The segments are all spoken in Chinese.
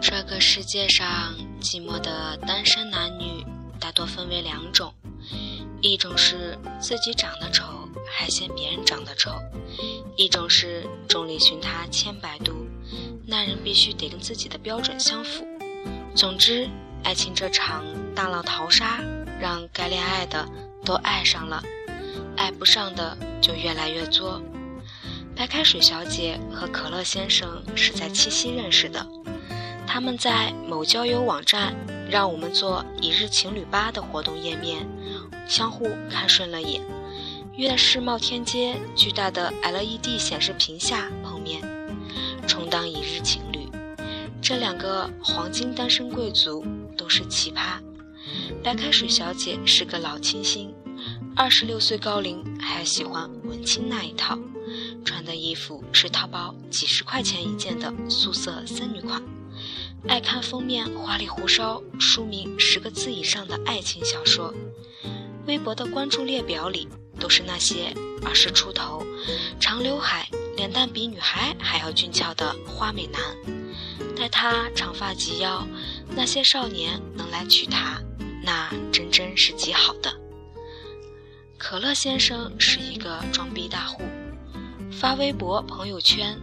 这个世界上寂寞的单身男女大多分为两种，一种是自己长得丑还嫌别人长得丑，一种是众里寻他千百度，那人必须得跟自己的标准相符。总之，爱情这场大浪淘沙，让该恋爱的都爱上了，爱不上的就越来越作。白开水小姐和可乐先生是在七夕认识的，他们在某交友网站“让我们做一日情侣吧”的活动页面相互看顺了眼，约在世贸天阶巨大的 LED 显示屏下碰面，充当一日情侣。这两个黄金单身贵族都是奇葩。白开水小姐是个老清新，二十六岁高龄，还喜欢亲那一套。穿的衣服是淘宝几十块钱一件的素色森女款，爱看封面花里胡哨、书名十个字以上的爱情小说，微博的关注列表里都是那些二十出头、长刘海、脸蛋比女孩还要俊俏的花美男。待他长发及腰，那些少年能来娶她，那真真是极好的。可乐先生是一个装逼大户。发微博、朋友圈，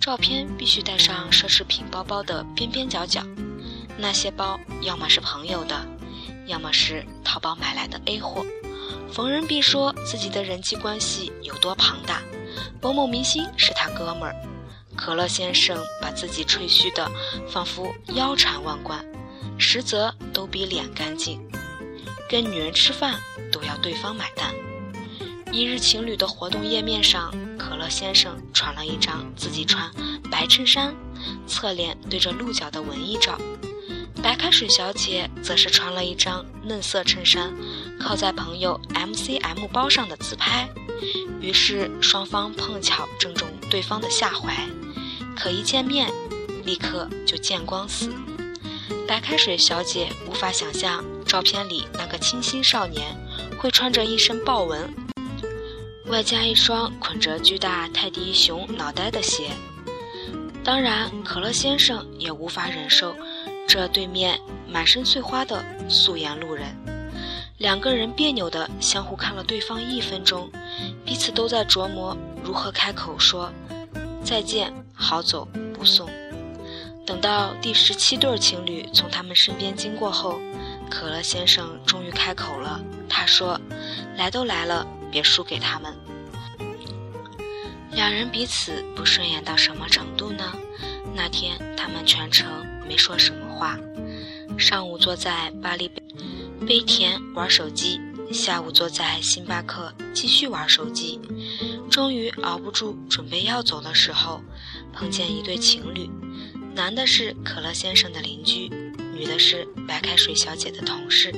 照片必须带上奢侈品包包的边边角角。那些包要么是朋友的，要么是淘宝买来的 A 货。逢人必说自己的人际关系有多庞大，某某明星是他哥们儿。可乐先生把自己吹嘘的仿佛腰缠万贯，实则都比脸干净。跟女人吃饭都要对方买单。一日情侣的活动页面上，可乐先生传了一张自己穿白衬衫、侧脸对着鹿角的文艺照，白开水小姐则是穿了一张嫩色衬衫，靠在朋友 MCM 包上的自拍。于是双方碰巧正中对方的下怀，可一见面，立刻就见光死。白开水小姐无法想象照片里那个清新少年会穿着一身豹纹。外加一双捆着巨大泰迪熊脑袋的鞋，当然，可乐先生也无法忍受这对面满身碎花的素颜路人。两个人别扭的相互看了对方一分钟，彼此都在琢磨如何开口说再见，好走不送。等到第十七对情侣从他们身边经过后，可乐先生终于开口了，他说：“来都来了。”别输给他们。两人彼此不顺眼到什么程度呢？那天他们全程没说什么话。上午坐在巴黎杯田玩手机，下午坐在星巴克继续玩手机。终于熬不住，准备要走的时候，碰见一对情侣。男的是可乐先生的邻居，女的是白开水小姐的同事。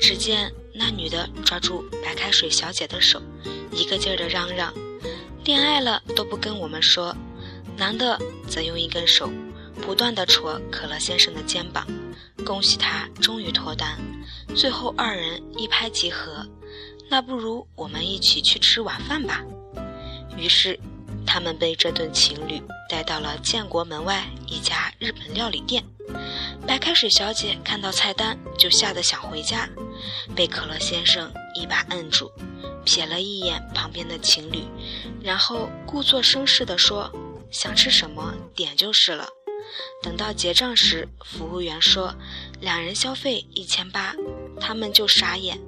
只见。那女的抓住白开水小姐的手，一个劲儿的嚷嚷：“恋爱了都不跟我们说。”男的则用一根手不断的戳可乐先生的肩膀，恭喜他终于脱单。最后二人一拍即合：“那不如我们一起去吃晚饭吧。”于是，他们被这对情侣带到了建国门外一家日本料理店。白开水小姐看到菜单就吓得想回家。被可乐先生一把摁住，瞥了一眼旁边的情侣，然后故作绅士地说：“想吃什么点就是了。”等到结账时，服务员说：“两人消费一千八。”他们就傻眼，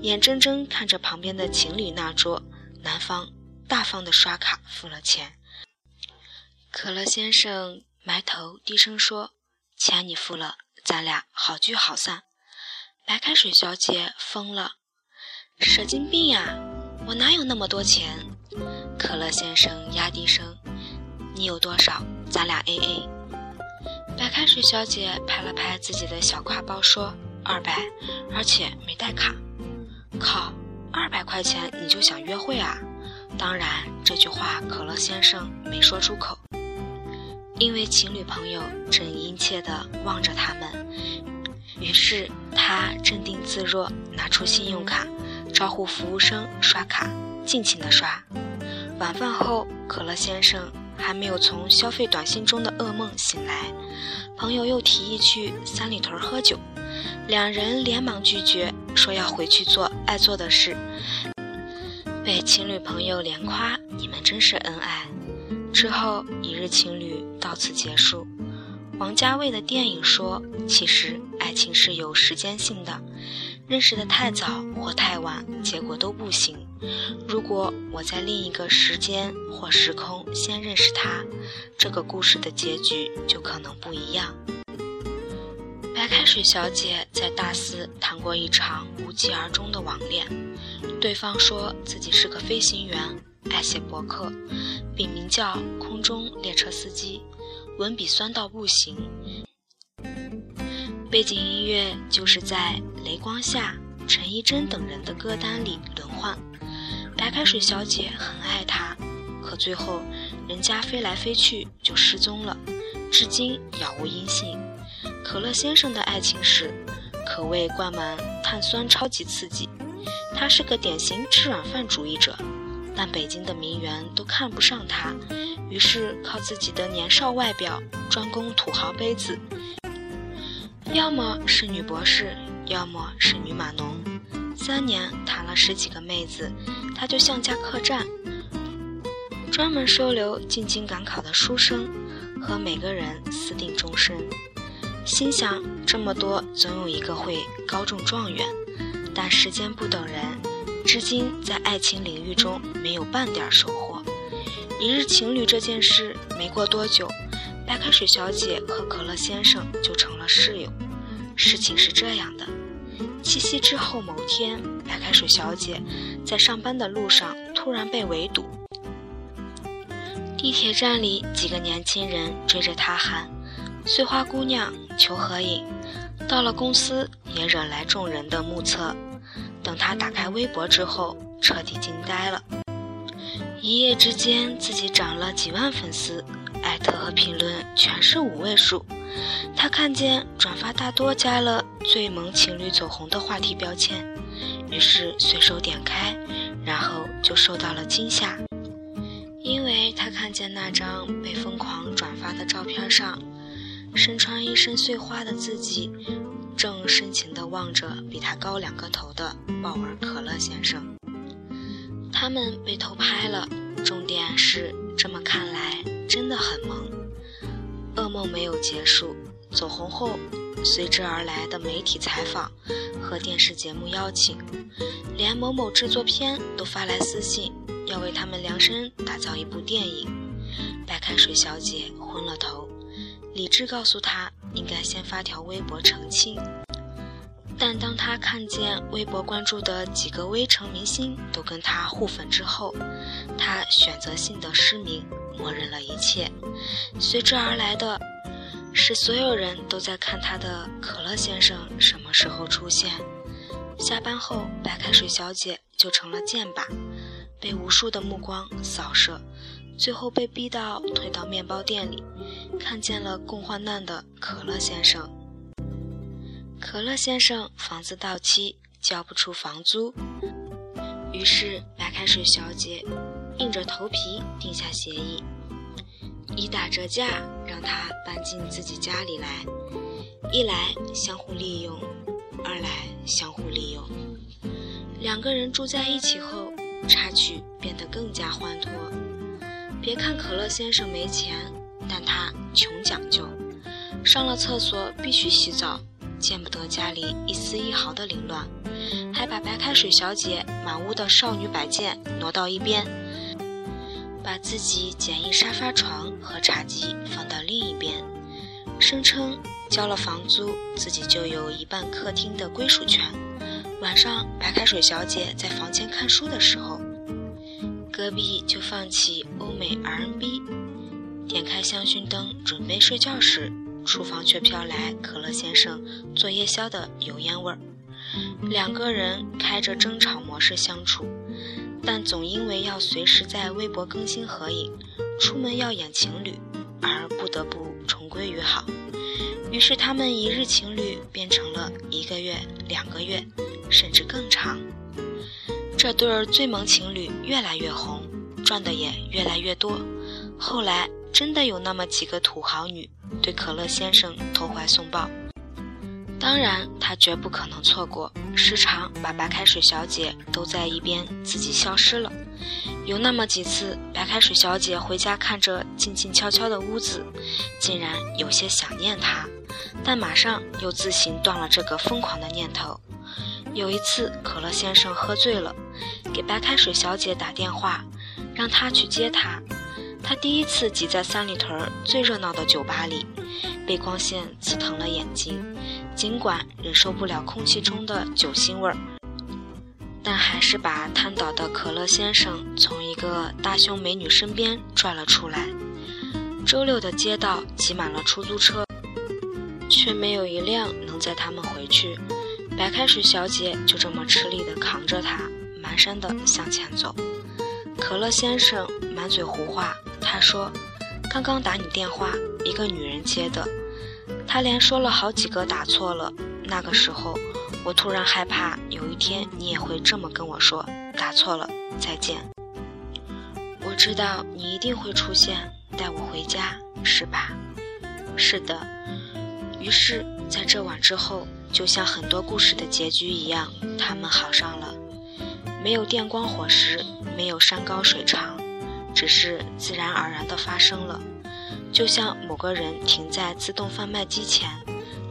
眼睁睁看着旁边的情侣那桌，男方大方地刷卡付了钱。可乐先生埋头低声说：“钱你付了，咱俩好聚好散。”白开水小姐疯了，神经病呀！我哪有那么多钱？可乐先生压低声：“你有多少？咱俩 A A。”白开水小姐拍了拍自己的小挎包说：“二百，而且没带卡。”靠，二百块钱你就想约会啊？当然，这句话可乐先生没说出口，因为情侣朋友正殷切地望着他们。于是他镇定自若，拿出信用卡，招呼服务生刷卡，尽情的刷。晚饭后，可乐先生还没有从消费短信中的噩梦醒来，朋友又提议去三里屯喝酒，两人连忙拒绝，说要回去做爱做的事。被情侣朋友连夸：“你们真是恩爱。”之后一日情侣到此结束。王家卫的电影说：“其实爱情是有时间性的，认识的太早或太晚，结果都不行。如果我在另一个时间或时空先认识他，这个故事的结局就可能不一样。”白开水小姐在大四谈过一场无疾而终的网恋，对方说自己是个飞行员，爱写博客，笔名叫“空中列车司机”。文笔酸到不行，背景音乐就是在雷光下陈绮贞等人的歌单里轮换。白开水小姐很爱他，可最后人家飞来飞去就失踪了，至今杳无音信。可乐先生的爱情史可谓灌满碳酸，超级刺激。他是个典型吃软饭主义者。但北京的名媛都看不上他，于是靠自己的年少外表专攻土豪杯子，要么是女博士，要么是女码农。三年谈了十几个妹子，他就像家客栈，专门收留进京赶考的书生，和每个人私定终身。心想这么多，总有一个会高中状元，但时间不等人。至今在爱情领域中没有半点收获。一日情侣这件事没过多久，白开水小姐和可乐先生就成了室友。事情是这样的：七夕之后某天，白开水小姐在上班的路上突然被围堵。地铁站里几个年轻人追着她喊：“碎花姑娘，求合影。”到了公司也惹来众人的目测。等她打开微博之后，彻底惊呆了。一夜之间，自己涨了几万粉丝，艾特和评论全是五位数。他看见转发大多加了“最萌情侣走红”的话题标签，于是随手点开，然后就受到了惊吓，因为他看见那张被疯狂转发的照片上，身穿一身碎花的自己。正深情地望着比他高两个头的鲍尔可乐先生，他们被偷拍了。重点是，这么看来真的很萌。噩梦没有结束，走红后，随之而来的媒体采访和电视节目邀请，连某某制作片都发来私信，要为他们量身打造一部电影。白开水小姐昏了头，理智告诉她。应该先发条微博澄清，但当她看见微博关注的几个微城明星都跟她互粉之后，她选择性的失明，默认了一切。随之而来的，是所有人都在看他的可乐先生什么时候出现。下班后，白开水小姐就成了箭靶，被无数的目光扫射。最后被逼到退到面包店里，看见了共患难的可乐先生。可乐先生房子到期，交不出房租，于是白开水小姐硬着头皮定下协议：以打折价让他搬进自己家里来，一来相互利用，二来相互利用。两个人住在一起后，插曲变得更加欢脱。别看可乐先生没钱，但他穷讲究，上了厕所必须洗澡，见不得家里一丝一毫的凌乱，还把白开水小姐满屋的少女摆件挪到一边，把自己简易沙发床和茶几放到另一边，声称交了房租，自己就有一半客厅的归属权。晚上，白开水小姐在房间看书的时候。隔壁就放起欧美 R&B，点开香薰灯准备睡觉时，厨房却飘来可乐先生做夜宵的油烟味儿。两个人开着争吵模式相处，但总因为要随时在微博更新合影，出门要演情侣，而不得不重归于好。于是他们一日情侣变成了一个月、两个月，甚至更长。这对儿最萌情侣越来越红，赚的也越来越多。后来真的有那么几个土豪女对可乐先生投怀送抱。当然，他绝不可能错过，时常把白开水小姐都在一边，自己消失了。有那么几次，白开水小姐回家看着静静悄悄的屋子，竟然有些想念他，但马上又自行断了这个疯狂的念头。有一次，可乐先生喝醉了，给白开水小姐打电话，让她去接他。他第一次挤在三里屯最热闹的酒吧里，被光线刺疼了眼睛。尽管忍受不了空气中的酒腥味儿，但还是把瘫倒的可乐先生从一个大胸美女身边拽了出来。周六的街道挤满了出租车，却没有一辆能载他们回去。白开水小姐就这么吃力地扛着他，蹒跚地向前走。可乐先生满嘴胡话，他说：“刚刚打你电话，一个女人接的。”他连说了好几个打错了，那个时候，我突然害怕有一天你也会这么跟我说，打错了，再见。我知道你一定会出现，带我回家，是吧？是的。于是，在这晚之后，就像很多故事的结局一样，他们好上了。没有电光火石，没有山高水长，只是自然而然的发生了。就像某个人停在自动贩卖机前，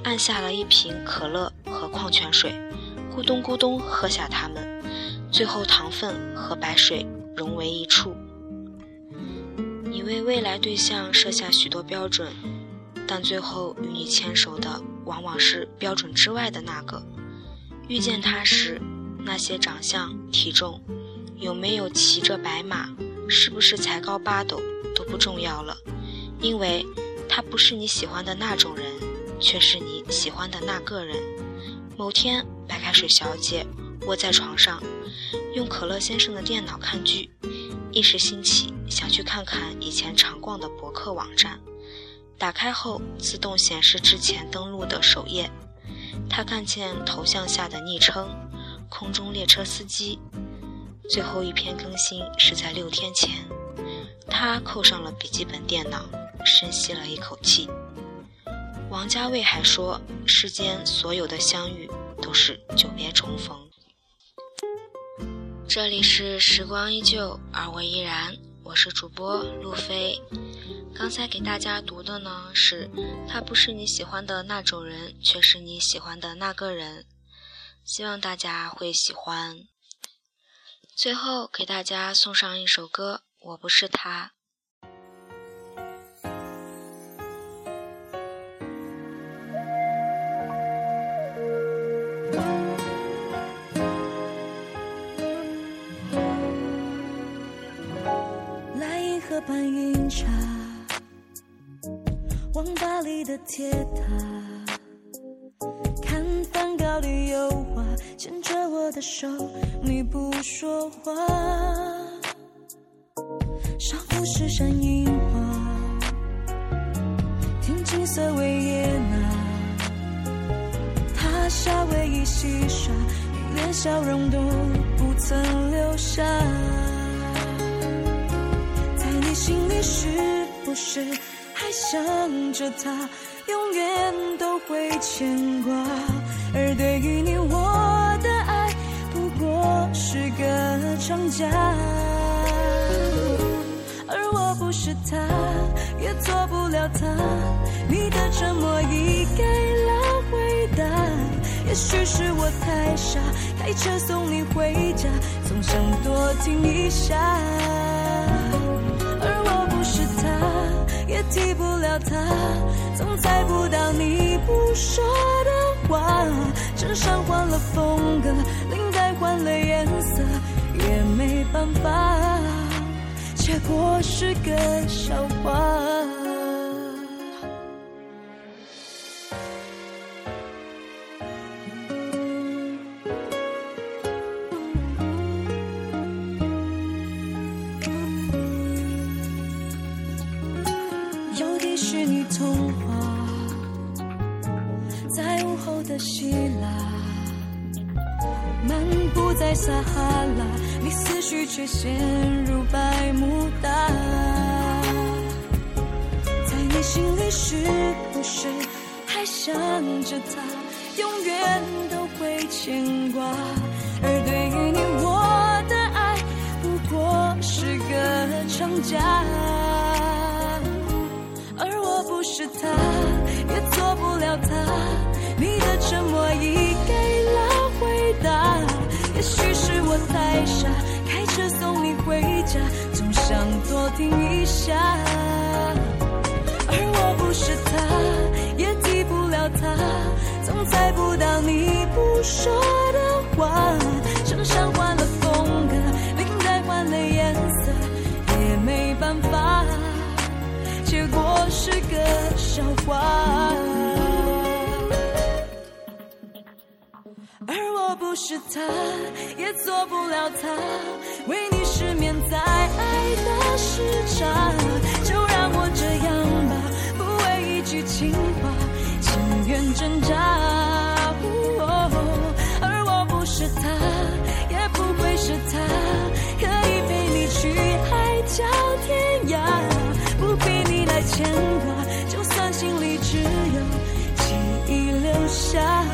按下了一瓶可乐和矿泉水，咕咚咕咚喝下它们，最后糖分和白水融为一处。你为未来对象设下许多标准，但最后与你牵手的往往是标准之外的那个。遇见他时，那些长相、体重，有没有骑着白马，是不是才高八斗，都不重要了。因为他不是你喜欢的那种人，却是你喜欢的那个人。某天，白开水小姐窝在床上，用可乐先生的电脑看剧，一时兴起想去看看以前常逛的博客网站。打开后，自动显示之前登录的首页。他看见头像下的昵称“空中列车司机”，最后一篇更新是在六天前。他扣上了笔记本电脑。深吸了一口气，王家卫还说：“世间所有的相遇都是久别重逢。”这里是时光依旧，而我依然。我是主播路飞。刚才给大家读的呢是：“他不是你喜欢的那种人，却是你喜欢的那个人。”希望大家会喜欢。最后给大家送上一首歌：《我不是他》。半饮茶，网吧里的铁塔，看梵高的油画，牵着我的手，你不说话。上富士山樱花，听金色维也纳，他夏威夷西沙，你连笑容都不曾留下。心里是不是还想着他，永远都会牵挂？而对于你，我的爱不过是个长假。而我不是他，也做不了他。你的沉默已给了回答。也许是我太傻，开车送你回家，总想多听一下。他，总猜不到你不说的话。衬衫换了风格，领带换了颜色，也没办法，结果是个笑话。是你童话在午后的希腊，漫步在撒哈拉，你思绪却陷入百慕大。你心里是不是还想着他？永远都会牵挂。而对于你，我的爱不过是个长假。是他，也做不了他。你的沉默已给了回答。也许是我太傻，开车送你回家，总想多听一下。而我不是他，也替不了他，总猜不到你不说结果是个笑话。而我不是他，也做不了他，为你失眠在爱的时差，就让我这样吧，不为一句情话，情愿挣扎。而我不是他，也不会是他，可以陪你去海角天涯，牵挂就算心里只有记忆留下。